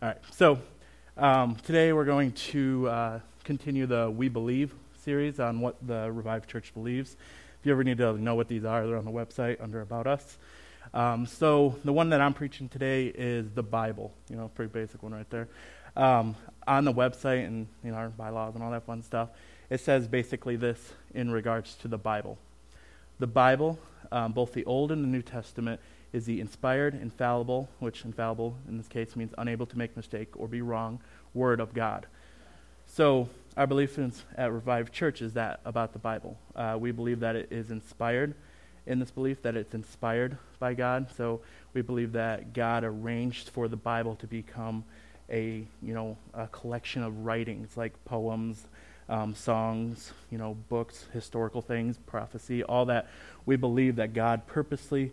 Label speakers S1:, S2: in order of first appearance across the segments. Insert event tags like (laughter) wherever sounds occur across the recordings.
S1: All right. So um, today we're going to uh, continue the We Believe series on what the Revive Church believes. If you ever need to know what these are, they're on the website under About Us. Um, so the one that I'm preaching today is the Bible. You know, pretty basic one right there. Um, on the website and you know our bylaws and all that fun stuff, it says basically this in regards to the Bible. The Bible, um, both the Old and the New Testament, is the inspired, infallible, which infallible in this case means unable to make mistake or be wrong, Word of God. So our belief at Revive Church is that about the Bible. Uh, we believe that it is inspired in this belief that it's inspired by God. So we believe that God arranged for the Bible to become a you know a collection of writings like poems, um, songs, you know books, historical things, prophecy, all that. We believe that God purposely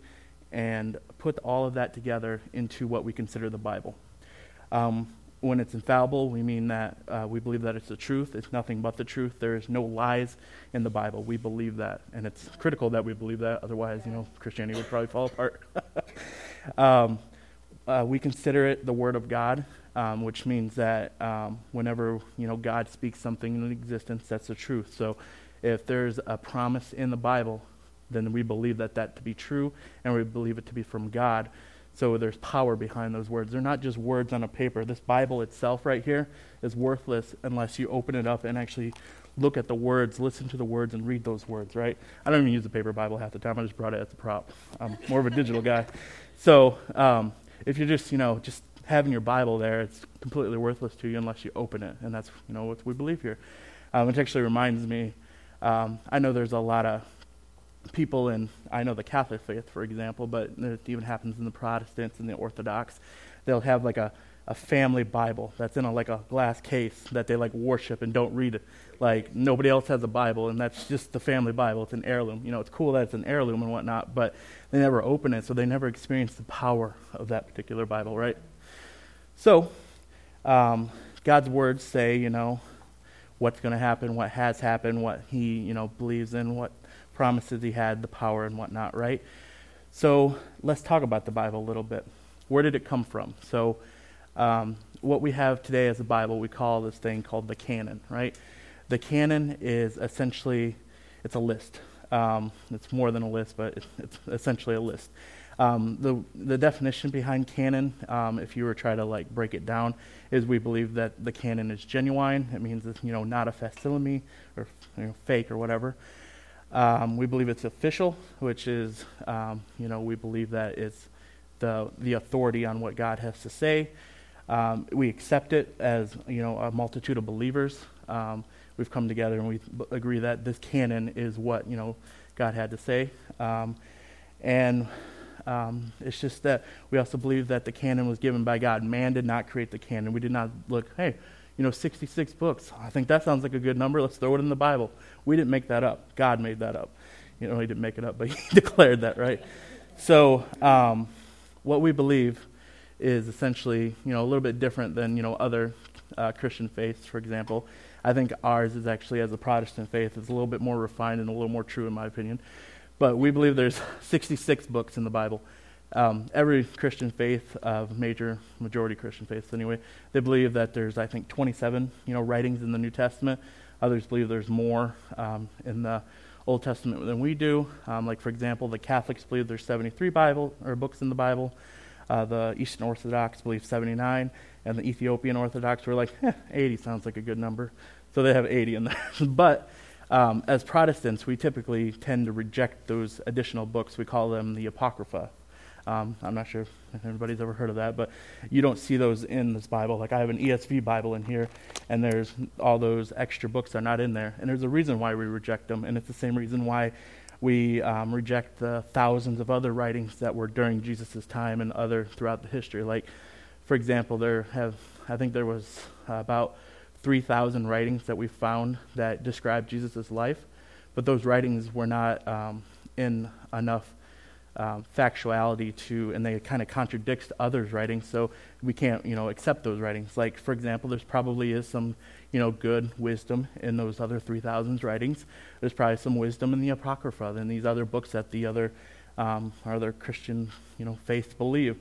S1: and put all of that together into what we consider the Bible. Um, when it's infallible, we mean that uh, we believe that it's the truth. It's nothing but the truth. There is no lies in the Bible. We believe that, and it's critical that we believe that. Otherwise, you know, Christianity would probably fall apart. (laughs) um, uh, we consider it the Word of God, um, which means that um, whenever you know God speaks something into existence, that's the truth. So, if there's a promise in the Bible, then we believe that that to be true, and we believe it to be from God. So there's power behind those words. They're not just words on a paper. This Bible itself, right here, is worthless unless you open it up and actually look at the words, listen to the words, and read those words, right? I don't even use the paper Bible half the time. I just brought it as a prop. I'm more of a digital guy. So um, if you're just, you know, just having your Bible there, it's completely worthless to you unless you open it. And that's, you know, what we believe here. Um, it actually reminds me, um, I know there's a lot of people in, I know the Catholic faith, for example, but it even happens in the Protestants and the Orthodox. They'll have like a, a family Bible that's in a, like a glass case that they like worship and don't read it. Like nobody else has a Bible, and that's just the family Bible. It's an heirloom. You know, it's cool that it's an heirloom and whatnot, but they never open it, so they never experience the power of that particular Bible, right? So, um, God's words say, you know, what's going to happen, what has happened, what He, you know, believes in, what promises he had, the power and whatnot, right? So let's talk about the Bible a little bit. Where did it come from? So, um, what we have today as a Bible, we call this thing called the canon, right? The canon is essentially it's a list. Um, it's more than a list, but it's, it's essentially a list. Um, the the definition behind canon, um, if you were trying to like break it down, is we believe that the canon is genuine. It means it's you know not a facsimile or you know, fake or whatever. Um, we believe it's official, which is, um, you know, we believe that it's the, the authority on what God has to say. Um, we accept it as, you know, a multitude of believers. Um, we've come together and we agree that this canon is what, you know, God had to say. Um, and um, it's just that we also believe that the canon was given by God. Man did not create the canon. We did not look, hey, you know, 66 books. I think that sounds like a good number. Let's throw it in the Bible. We didn't make that up. God made that up. You know, he didn't make it up, but (laughs) he declared that, right? So, um, what we believe is essentially, you know, a little bit different than, you know, other uh, Christian faiths, for example. I think ours is actually, as a Protestant faith, is a little bit more refined and a little more true, in my opinion. But we believe there's (laughs) 66 books in the Bible. Um, every Christian faith, uh, major majority Christian faiths anyway, they believe that there's I think 27 you know writings in the New Testament. Others believe there's more um, in the Old Testament than we do. Um, like for example, the Catholics believe there's 73 Bible or books in the Bible. Uh, the Eastern Orthodox believe 79, and the Ethiopian Orthodox were like, eh, 80 sounds like a good number, so they have 80 in there. (laughs) but um, as Protestants, we typically tend to reject those additional books. We call them the Apocrypha. Um, I'm not sure if anybody's ever heard of that, but you don't see those in this Bible. Like I have an ESV Bible in here, and there's all those extra books that are not in there. And there's a reason why we reject them, and it's the same reason why we um, reject the thousands of other writings that were during Jesus' time and other throughout the history. Like, for example, there have I think there was about 3,000 writings that we found that describe Jesus' life, but those writings were not um, in enough um, factuality to, and they kind of contradicts others' writings, so we can't, you know, accept those writings. Like, for example, there's probably is some, you know, good wisdom in those other three thousands writings. There's probably some wisdom in the Apocrypha and these other books that the other, um, other Christian, you know, faiths believe.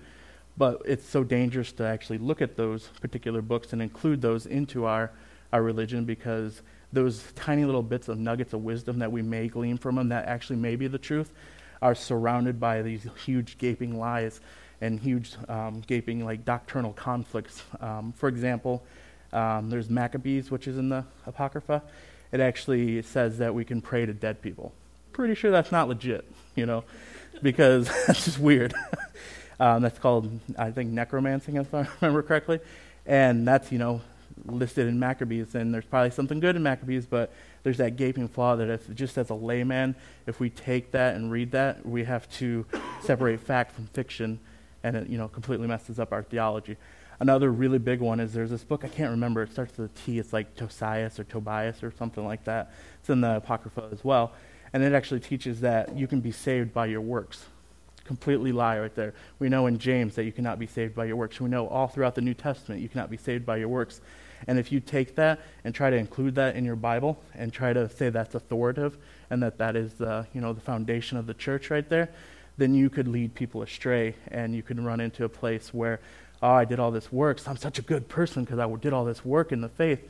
S1: but it's so dangerous to actually look at those particular books and include those into our, our religion because those tiny little bits of nuggets of wisdom that we may glean from them that actually may be the truth are surrounded by these huge gaping lies and huge um, gaping like doctrinal conflicts. Um, for example, um, there's Maccabees, which is in the Apocrypha. It actually says that we can pray to dead people. Pretty sure that's not legit, you know, because (laughs) that's just weird. (laughs) Um, that's called, I think, necromancing, if I remember correctly. And that's, you know, listed in Maccabees. And there's probably something good in Maccabees, but there's that gaping flaw that if just as a layman, if we take that and read that, we have to separate fact from fiction, and it, you know, completely messes up our theology. Another really big one is there's this book, I can't remember, it starts with a T, it's like Tosias or Tobias or something like that. It's in the Apocrypha as well. And it actually teaches that you can be saved by your works completely lie right there. We know in James that you cannot be saved by your works. We know all throughout the New Testament you cannot be saved by your works. And if you take that and try to include that in your Bible and try to say that's authoritative and that that is the, you know, the foundation of the church right there, then you could lead people astray and you could run into a place where, oh, I did all this work, so I'm such a good person because I did all this work in the faith.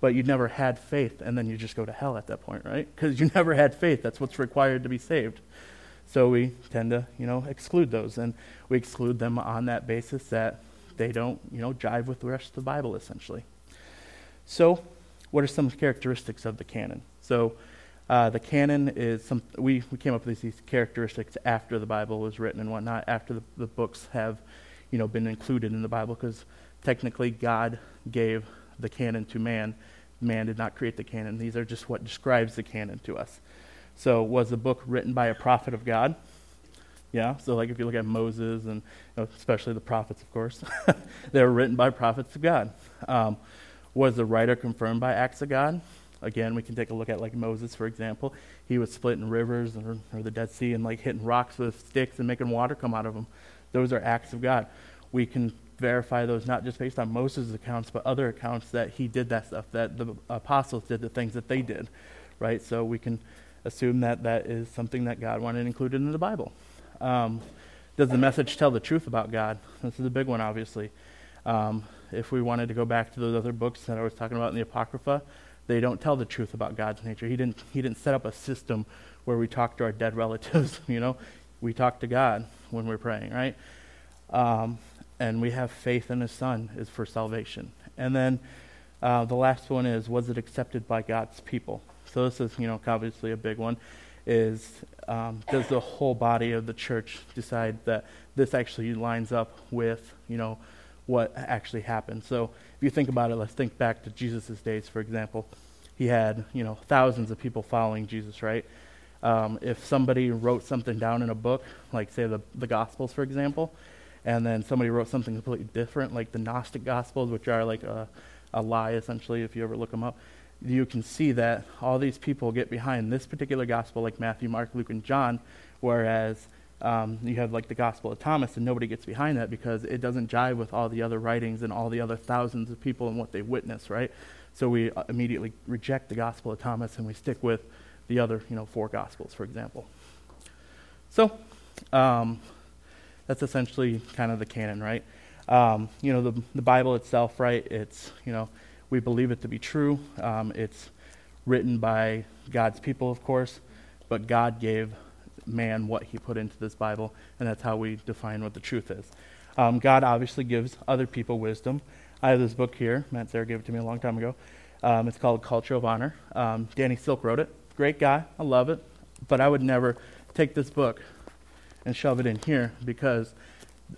S1: But you never had faith, and then you just go to hell at that point, right? Because you (laughs) never had faith. That's what's required to be saved. So we tend to, you know, exclude those, and we exclude them on that basis that they don't, you know, jive with the rest of the Bible, essentially. So, what are some characteristics of the canon? So, uh, the canon is some. We, we came up with these characteristics after the Bible was written and whatnot, after the, the books have, you know, been included in the Bible, because technically God gave the canon to man. Man did not create the canon. These are just what describes the canon to us. So, was the book written by a prophet of God? Yeah. So, like if you look at Moses and you know, especially the prophets, of course, (laughs) they were written by prophets of God. Um, was the writer confirmed by acts of God? Again, we can take a look at like Moses, for example. He was splitting rivers or, or the Dead Sea and like hitting rocks with sticks and making water come out of them. Those are acts of God. We can verify those not just based on Moses' accounts, but other accounts that he did that stuff, that the apostles did the things that they did, right? So we can assume that that is something that God wanted included in the Bible. Um, does the message tell the truth about God? This is a big one, obviously. Um, if we wanted to go back to those other books that I was talking about in the Apocrypha, they don't tell the truth about God's nature. He didn't, he didn't set up a system where we talk to our dead (laughs) relatives, you know. We talk to God when we're praying, right? Um, and we have faith in His Son is for salvation. And then uh, the last one is, was it accepted by God's people? So this is, you know, obviously a big one. Is um, does the whole body of the church decide that this actually lines up with, you know, what actually happened? So if you think about it, let's think back to Jesus' days, for example. He had, you know, thousands of people following Jesus, right? Um, if somebody wrote something down in a book, like say the the Gospels, for example, and then somebody wrote something completely different, like the Gnostic Gospels, which are like a, a lie essentially, if you ever look them up you can see that all these people get behind this particular gospel, like Matthew, Mark, Luke, and John, whereas um, you have like the Gospel of Thomas, and nobody gets behind that because it doesn't jive with all the other writings and all the other thousands of people and what they witness, right? So we uh, immediately reject the Gospel of Thomas and we stick with the other, you know, four Gospels, for example. So um, that's essentially kind of the canon, right? Um, you know, the the Bible itself, right? It's you know we believe it to be true. Um, it's written by God's people, of course, but God gave man what he put into this Bible, and that's how we define what the truth is. Um, God obviously gives other people wisdom. I have this book here. Matt Sarah gave it to me a long time ago. Um, it's called Culture of Honor. Um, Danny Silk wrote it. Great guy. I love it. But I would never take this book and shove it in here because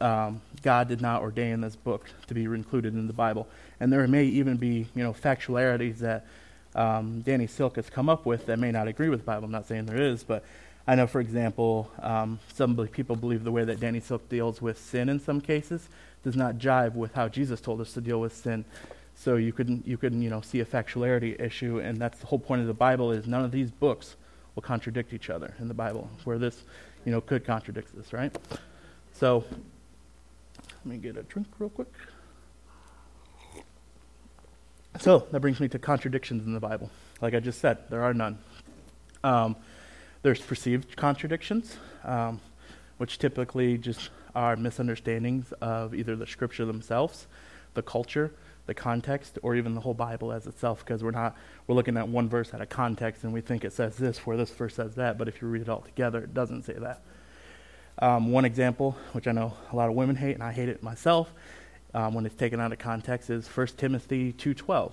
S1: um, God did not ordain this book to be included in the Bible. And there may even be, you know, factualities that um, Danny Silk has come up with that may not agree with the Bible. I'm not saying there is, but I know, for example, um, some people believe the way that Danny Silk deals with sin in some cases does not jive with how Jesus told us to deal with sin. So you could, you could, you know, see a factuality issue, and that's the whole point of the Bible is none of these books will contradict each other in the Bible, where this, you know, could contradict this, right? So let me get a drink real quick. So that brings me to contradictions in the Bible. Like I just said, there are none. Um, there's perceived contradictions, um, which typically just are misunderstandings of either the scripture themselves, the culture, the context, or even the whole Bible as itself, because we're not we're looking at one verse out of context and we think it says this where this verse says that, but if you read it all together, it doesn't say that. Um, one example, which I know a lot of women hate, and I hate it myself, um, when it's taken out of context, is 1 Timothy 2.12.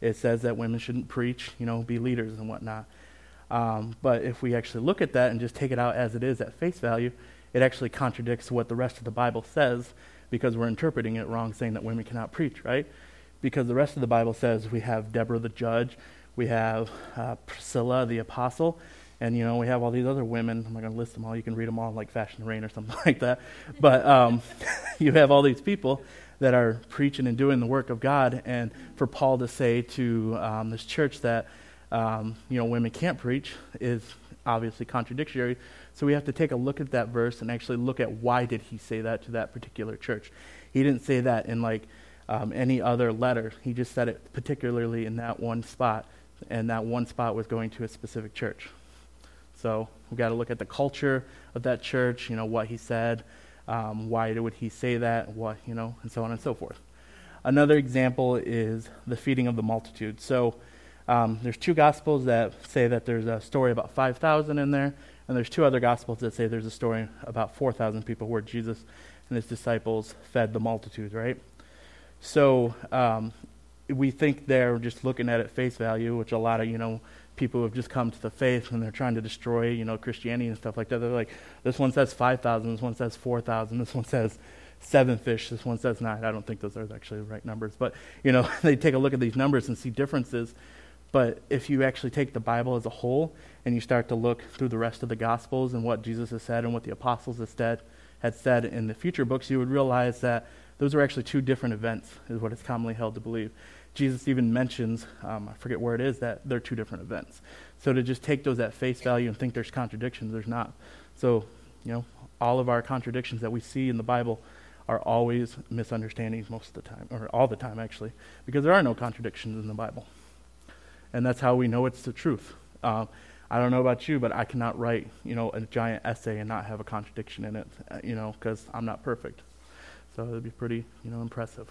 S1: It says that women shouldn't preach, you know, be leaders and whatnot. Um, but if we actually look at that and just take it out as it is at face value, it actually contradicts what the rest of the Bible says because we're interpreting it wrong, saying that women cannot preach, right? Because the rest of the Bible says we have Deborah the judge, we have uh, Priscilla the apostle, and you know we have all these other women. I'm not going to list them all. You can read them all, like Fashion the Rain or something (laughs) like that. But um, (laughs) you have all these people that are preaching and doing the work of God, and for Paul to say to um, this church that um, you know women can't preach is obviously contradictory. So we have to take a look at that verse and actually look at why did he say that to that particular church. He didn't say that in like um, any other letter. He just said it particularly in that one spot, and that one spot was going to a specific church. So we've got to look at the culture of that church, you know, what he said, um, why would he say that, what, you know, and so on and so forth. Another example is the feeding of the multitude. So um, there's two gospels that say that there's a story about 5,000 in there, and there's two other gospels that say there's a story about 4,000 people where Jesus and his disciples fed the multitude, right? So um, we think they're just looking at it face value, which a lot of, you know, people who have just come to the faith and they're trying to destroy, you know, Christianity and stuff like that. They're like, this one says 5,000, this one says 4,000, this one says seven fish, this one says nine. I don't think those are actually the right numbers. But, you know, (laughs) they take a look at these numbers and see differences. But if you actually take the Bible as a whole and you start to look through the rest of the Gospels and what Jesus has said and what the apostles have said, had said in the future books, you would realize that those are actually two different events, is what is commonly held to believe. Jesus even mentions, um, I forget where it is, that they're two different events. So to just take those at face value and think there's contradictions, there's not. So, you know, all of our contradictions that we see in the Bible are always misunderstandings most of the time, or all the time actually, because there are no contradictions in the Bible. And that's how we know it's the truth. Um, I don't know about you, but I cannot write, you know, a giant essay and not have a contradiction in it, uh, you know, because I'm not perfect. So it'd be pretty, you know, impressive.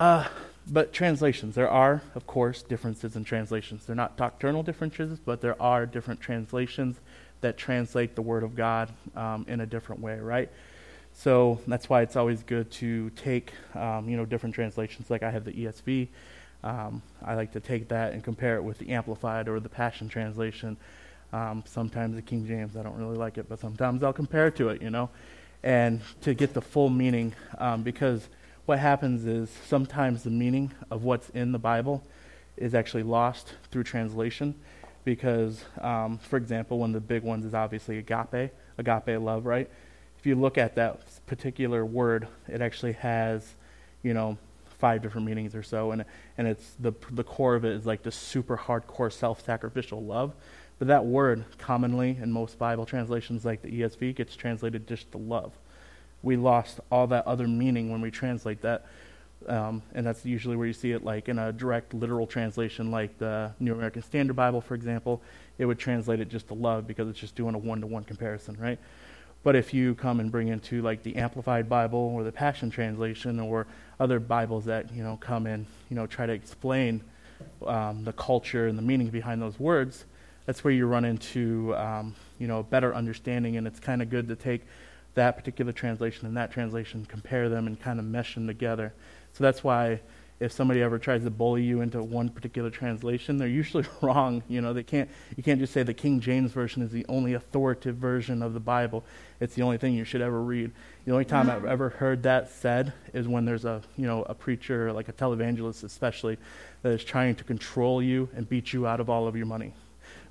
S1: Uh, but translations, there are, of course, differences in translations. They're not doctrinal differences, but there are different translations that translate the Word of God um, in a different way, right? So that's why it's always good to take, um, you know, different translations. Like I have the ESV. Um, I like to take that and compare it with the Amplified or the Passion Translation. Um, sometimes the King James, I don't really like it, but sometimes I'll compare to it, you know, and to get the full meaning um, because – what happens is sometimes the meaning of what's in the Bible is actually lost through translation because, um, for example, one of the big ones is obviously agape, agape love, right? If you look at that particular word, it actually has, you know, five different meanings or so, and and it's the the core of it is like the super hardcore self-sacrificial love. But that word, commonly in most Bible translations, like the ESV, gets translated just to love we lost all that other meaning when we translate that. Um, and that's usually where you see it, like in a direct literal translation, like the New American Standard Bible, for example. It would translate it just to love because it's just doing a one to one comparison, right? But if you come and bring into like the Amplified Bible or the Passion Translation or other Bibles that you know come and you know, try to explain um, the culture and the meaning behind those words, that's where you run into um, you know a better understanding. And it's kind of good to take that particular translation and that translation, compare them and kind of mesh them together. So that's why if somebody ever tries to bully you into one particular translation, they're usually (laughs) wrong. You know, they can't you can't just say the King James version is the only authoritative version of the Bible. It's the only thing you should ever read. The only time I've mm-hmm. ever heard that said is when there's a you know a preacher like a televangelist especially that is trying to control you and beat you out of all of your money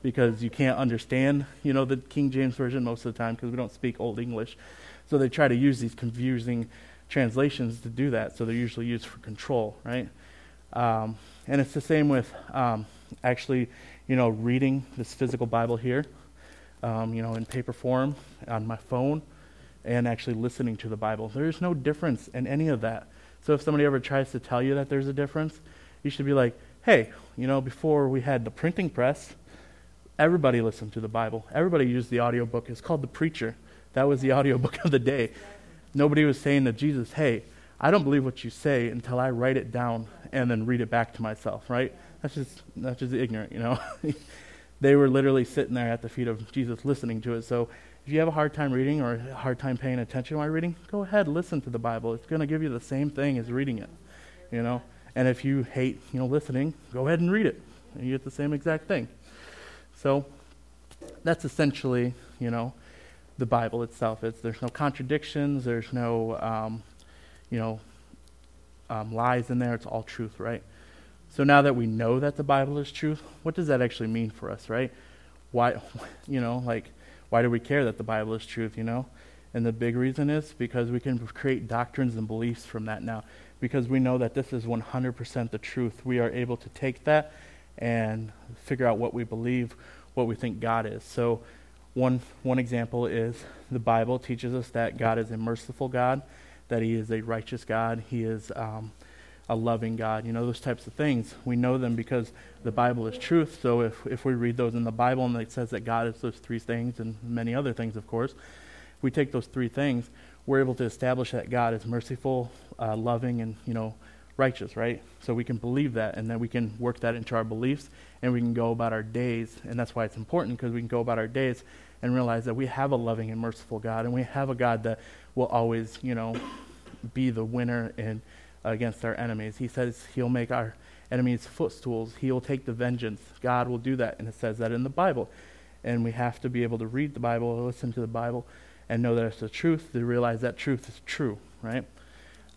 S1: because you can't understand, you know, the King James version most of the time because we don't speak Old English. So they try to use these confusing translations to do that. So they're usually used for control, right? Um, and it's the same with um, actually, you know, reading this physical Bible here, um, you know, in paper form on my phone, and actually listening to the Bible. There's no difference in any of that. So if somebody ever tries to tell you that there's a difference, you should be like, hey, you know, before we had the printing press, Everybody listened to the Bible. Everybody used the audiobook. It's called The Preacher. That was the (laughs) audiobook of the day. Nobody was saying to Jesus, hey, I don't believe what you say until I write it down and then read it back to myself, right? That's just that's just ignorant, you know. (laughs) they were literally sitting there at the feet of Jesus listening to it. So if you have a hard time reading or a hard time paying attention while reading, go ahead, listen to the Bible. It's going to give you the same thing as reading it, you know. And if you hate, you know, listening, go ahead and read it, and you get the same exact thing. So that's essentially, you know, the Bible itself. It's there's no contradictions. There's no, um, you know, um, lies in there. It's all truth, right? So now that we know that the Bible is truth, what does that actually mean for us, right? Why, (laughs) you know, like, why do we care that the Bible is truth, you know? And the big reason is because we can create doctrines and beliefs from that now. Because we know that this is 100% the truth. We are able to take that and figure out what we believe, what we think God is. So, one, one example is the Bible teaches us that God is a merciful God, that He is a righteous God, He is um, a loving God. You know, those types of things. We know them because the Bible is truth. So if, if we read those in the Bible and it says that God is those three things and many other things, of course, we take those three things, we're able to establish that God is merciful, uh, loving, and, you know, righteous, right? So we can believe that and then we can work that into our beliefs and we can go about our days. And that's why it's important because we can go about our days and realize that we have a loving and merciful God and we have a God that will always, you know, be the winner and against our enemies. He says he'll make our enemies footstools. He will take the vengeance. God will do that, and it says that in the Bible. And we have to be able to read the Bible, listen to the Bible, and know that it's the truth, to realize that truth is true, right?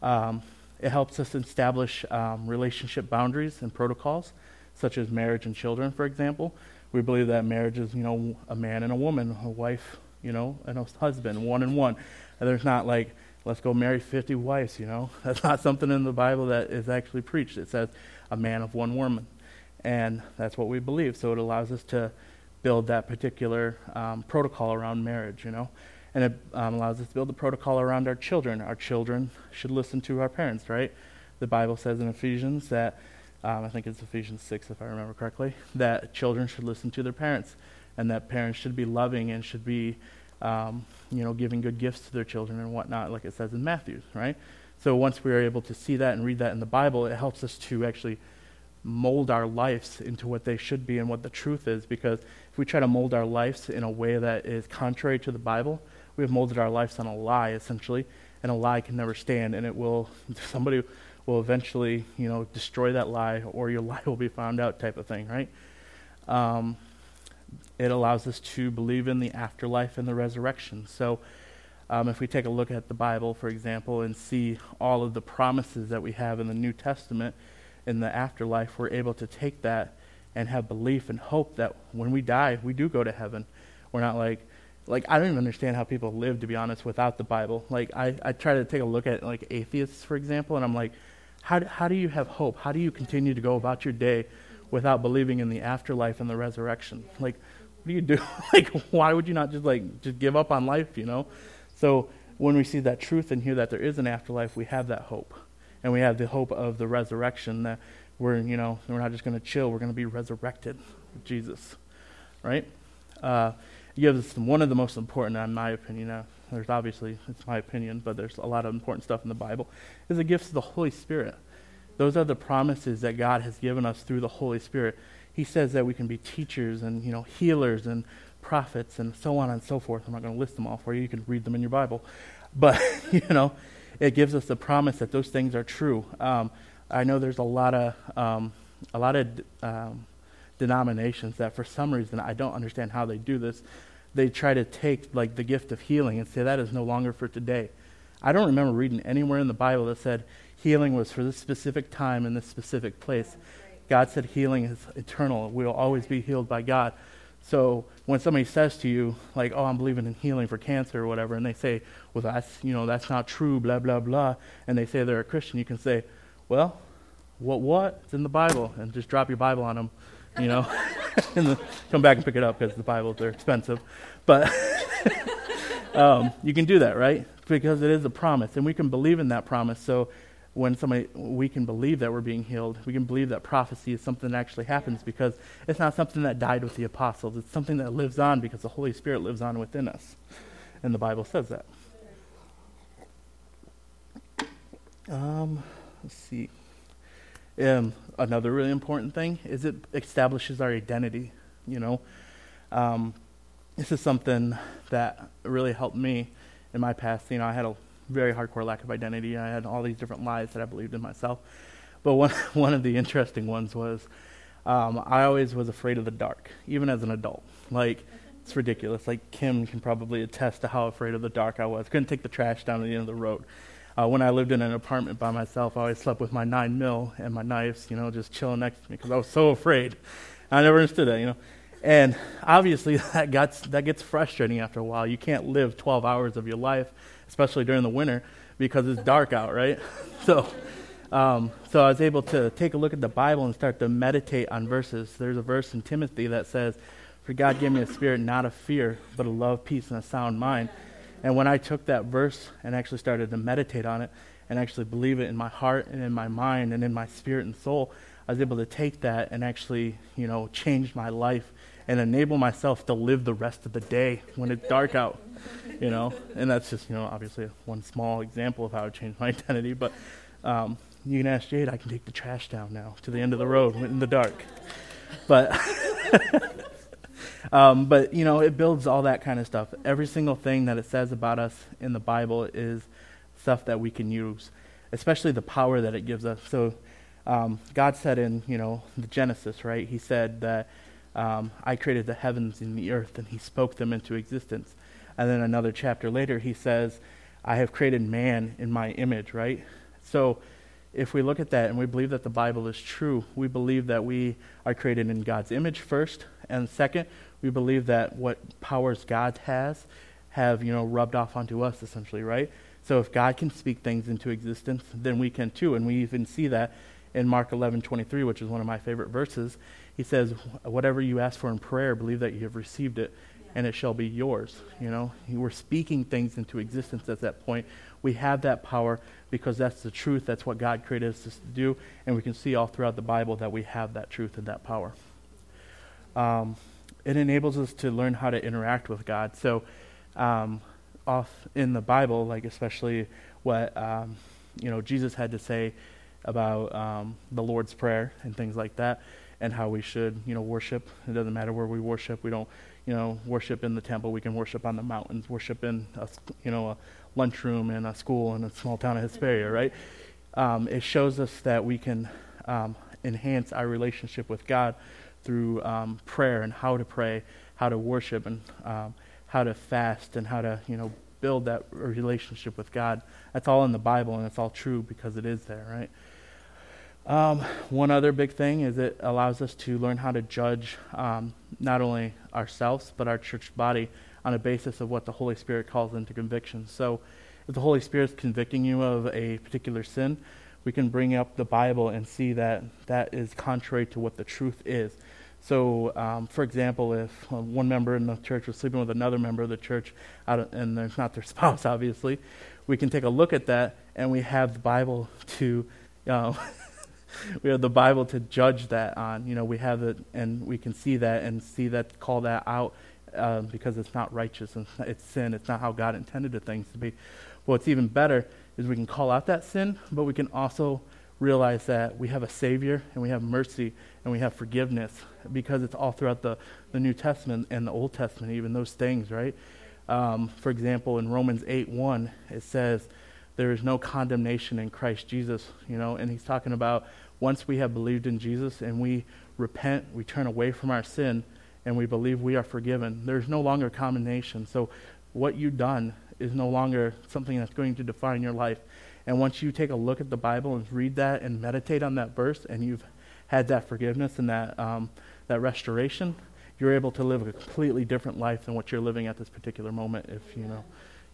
S1: Um, it helps us establish um, relationship boundaries and protocols, such as marriage and children, for example. We believe that marriage is, you know, a man and a woman, a wife, you know, and a husband, one and one. And there's not like let's go marry 50 wives, you know. (laughs) That's not something in the Bible that is actually preached. It says a man of one woman. And that's what we believe. So it allows us to build that particular um, protocol around marriage, you know. And it um, allows us to build the protocol around our children. Our children should listen to our parents, right? The Bible says in Ephesians that, um, I think it's Ephesians 6 if I remember correctly, that children should listen to their parents and that parents should be loving and should be um, you know, giving good gifts to their children and whatnot, like it says in Matthew, right? So once we are able to see that and read that in the Bible, it helps us to actually mold our lives into what they should be and what the truth is. Because if we try to mold our lives in a way that is contrary to the Bible, we have molded our lives on a lie, essentially, and a lie can never stand, and it will, (laughs) somebody will eventually, you know, destroy that lie, or your (laughs) lie will be found out, type of thing, right? Um, it allows us to believe in the afterlife and the resurrection. So, um, if we take a look at the Bible, for example, and see all of the promises that we have in the New Testament in the afterlife, we're able to take that and have belief and hope that when we die, we do go to heaven. We're not like, like I don't even understand how people live, to be honest, without the Bible. Like I, I try to take a look at like atheists, for example, and I'm like, how do, how do you have hope? How do you continue to go about your day without believing in the afterlife and the resurrection? Like, what do you do? (laughs) like, why would you not just like just give up on life? You know. So when we see that truth and hear that there is an afterlife, we have that hope, and we have the hope of the resurrection that we're you know we're not just going to chill. We're going to be resurrected with Jesus, right? Uh, gives us one of the most important, in my opinion. Uh, there's obviously it's my opinion, but there's a lot of important stuff in the Bible. Is the gifts of the Holy Spirit. Those are the promises that God has given us through the Holy Spirit he says that we can be teachers and you know healers and prophets and so on and so forth. I'm not going to list them all for you. You can read them in your Bible, but (laughs) you know, it gives us the promise that those things are true. Um, I know there's a lot of um, a lot of um, denominations that, for some reason, I don't understand how they do this. They try to take like the gift of healing and say that is no longer for today. I don't remember reading anywhere in the Bible that said healing was for this specific time in this specific place. God said healing is eternal. We'll always be healed by God. So when somebody says to you, like, oh, I'm believing in healing for cancer or whatever, and they say, well, that's, you know, that's not true, blah, blah, blah, and they say they're a Christian, you can say, well, what, what? It's in the Bible, and just drop your Bible on them, you know, (laughs) and come back and pick it up because the Bibles are expensive. But (laughs) um, you can do that, right? Because it is a promise, and we can believe in that promise. So when somebody we can believe that we're being healed we can believe that prophecy is something that actually happens because it's not something that died with the apostles it's something that lives on because the holy spirit lives on within us And the Bible says that. Um, let's see. Um, another really important thing is it establishes our identity. You know, um, this is something that really helped me in my past. You know, I had a very hardcore lack of identity. I had all these different lies that I believed in myself. But one (laughs) one of the interesting ones was um, I always was afraid of the dark, even as an adult. Like it's ridiculous. Like Kim can probably attest to how afraid of the dark I was. Couldn't take the trash down to the end of the road. Uh, when I lived in an apartment by myself, I always slept with my nine mil and my knives, you know, just chilling next to me because I was so afraid. I never understood that, you know. And obviously, (laughs) that gets that gets frustrating after a while. You can't live 12 hours of your life, especially during the winter, because it's dark out, right? (laughs) so, um, so I was able to take a look at the Bible and start to meditate on verses. There's a verse in Timothy that says, "For God gave me a spirit not of fear, but of love, peace, and a sound mind." And when I took that verse and actually started to meditate on it and actually believe it in my heart and in my mind and in my spirit and soul, I was able to take that and actually, you know, change my life and enable myself to live the rest of the day when it's dark out, you know. And that's just, you know, obviously one small example of how it changed my (laughs) identity. But um, you can ask Jade, I can take the trash down now to the end of the road in the dark. But (laughs) Um, but, you know, it builds all that kind of stuff. Every single thing that it says about us in the Bible is stuff that we can use, especially the power that it gives us. So, um, God said in, you know, the Genesis, right? He said that um, I created the heavens and the earth, and He spoke them into existence. And then another chapter later, He says, I have created man in my image, right? So, if we look at that and we believe that the Bible is true, we believe that we are created in God's image first, and second, we believe that what powers God has have, you know, rubbed off onto us essentially, right? So if God can speak things into existence, then we can too. And we even see that in Mark 11:23, which is one of my favorite verses. He says, "Whatever you ask for in prayer, believe that you have received it, and it shall be yours." You know, we're speaking things into existence at that point. We have that power because that's the truth. That's what God created us to do, and we can see all throughout the Bible that we have that truth and that power. Um, it enables us to learn how to interact with God. So, um, off in the Bible, like especially what um, you know Jesus had to say about um, the Lord's Prayer and things like that, and how we should you know worship. It doesn't matter where we worship. We don't you know worship in the temple. We can worship on the mountains. Worship in a you know a lunchroom in a school in a small town of Hesperia, right? Um, it shows us that we can um, enhance our relationship with God through um, prayer and how to pray, how to worship, and um, how to fast, and how to you know build that relationship with God. That's all in the Bible, and it's all true because it is there, right? Um, one other big thing is it allows us to learn how to judge um, not only ourselves but our church body on a basis of what the Holy Spirit calls into conviction. So, if the Holy Spirit is convicting you of a particular sin, we can bring up the Bible and see that that is contrary to what the truth is. So, um, for example, if uh, one member in the church was sleeping with another member of the church, of, and there's not their (laughs) spouse, obviously, we can take a look at that, and we have the Bible to, uh, (laughs) we have the Bible to judge that on. You know, we have it, and we can see that and see that, call that out, uh, because it's not righteous and (laughs) it's sin. It's not how God intended the things to be. What's even better is we can call out that sin, but we can also realize that we have a Savior and we have mercy and we have forgiveness because it's all throughout the, the New Testament and the Old Testament, even those things, right? Um, for example, in Romans 8 1, it says, There is no condemnation in Christ Jesus, you know, and he's talking about once we have believed in Jesus and we repent, we turn away from our sin, and we believe we are forgiven, there's no longer condemnation. So what you've done is no longer something that's going to define your life. And once you take a look at the Bible and read that and meditate on that verse, and you've had that forgiveness and that um, that restoration, you're able to live a completely different life than what you're living at this particular moment. If you know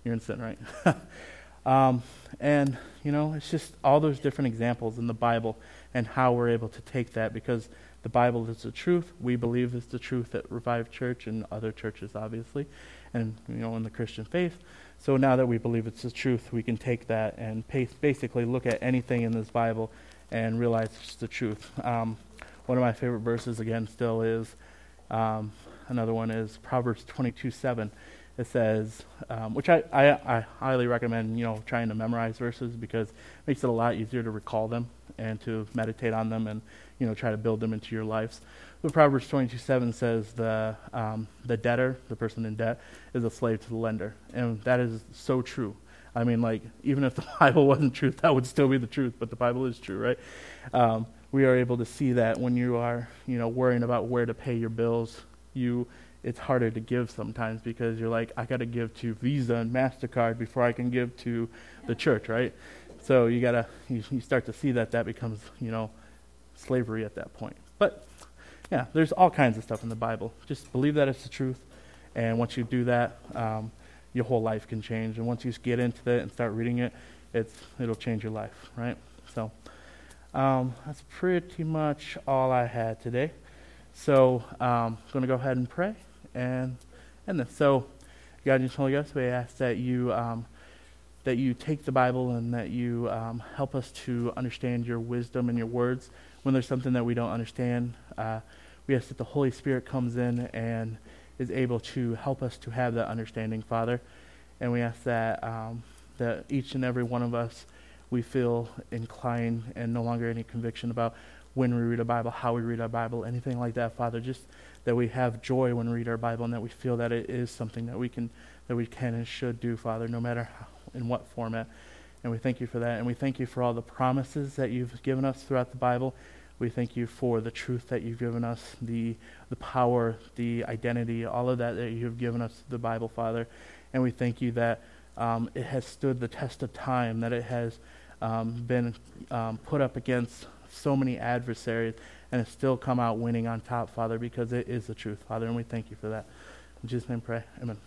S1: you're in sin, right? (laughs) um, and you know, it's just all those different examples in the Bible and how we're able to take that because the Bible is the truth. We believe it's the truth at Revive Church and other churches, obviously, and you know, in the Christian faith. So now that we believe it's the truth, we can take that and basically look at anything in this Bible and realize it's the truth. Um, one of my favorite verses, again, still is um, another one is Proverbs 22 7. It says, um, which I, I, I highly recommend, you know, trying to memorize verses because it makes it a lot easier to recall them and to meditate on them and, you know, try to build them into your lives. But Proverbs 22 7 says the, um, the debtor, the person in debt, is a slave to the lender. And that is so true. I mean, like, even if the (laughs) Bible wasn't truth, that would still be the truth, but the Bible is true, right? Um, we are able to see that when you are, you know, worrying about where to pay your bills, you it's harder to give sometimes because you're like, I got to give to Visa and Mastercard before I can give to the church, right? So you gotta you, you start to see that that becomes you know slavery at that point. But yeah, there's all kinds of stuff in the Bible. Just believe that it's the truth, and once you do that, um, your whole life can change. And once you get into it and start reading it, it's it'll change your life, right? So um, that's pretty much all I had today. So um, I'm going to go ahead and pray and and this. So, God and Holy Ghost, we ask that you um, that you take the Bible and that you um, help us to understand your wisdom and your words. When there's something that we don't understand, uh, we ask that the Holy Spirit comes in and is able to help us to have that understanding, Father. And we ask that um, that each and every one of us we feel inclined and no longer any conviction about when we read a Bible, how we read our Bible, anything like that, Father. Just that we have joy when we read our Bible and that we feel that it is something that we can that we can and should do, Father, no matter how, in what format. And we thank you for that. And we thank you for all the promises that you've given us throughout the Bible. We thank you for the truth that you've given us, the the power, the identity, all of that that you've given us the Bible, Father. And we thank you that um, it has stood the test of time, that it has um, been um, put up against so many adversaries, and still come out winning on top, Father, because it is the truth, Father, and we thank you for that. In Jesus' name, pray. Amen.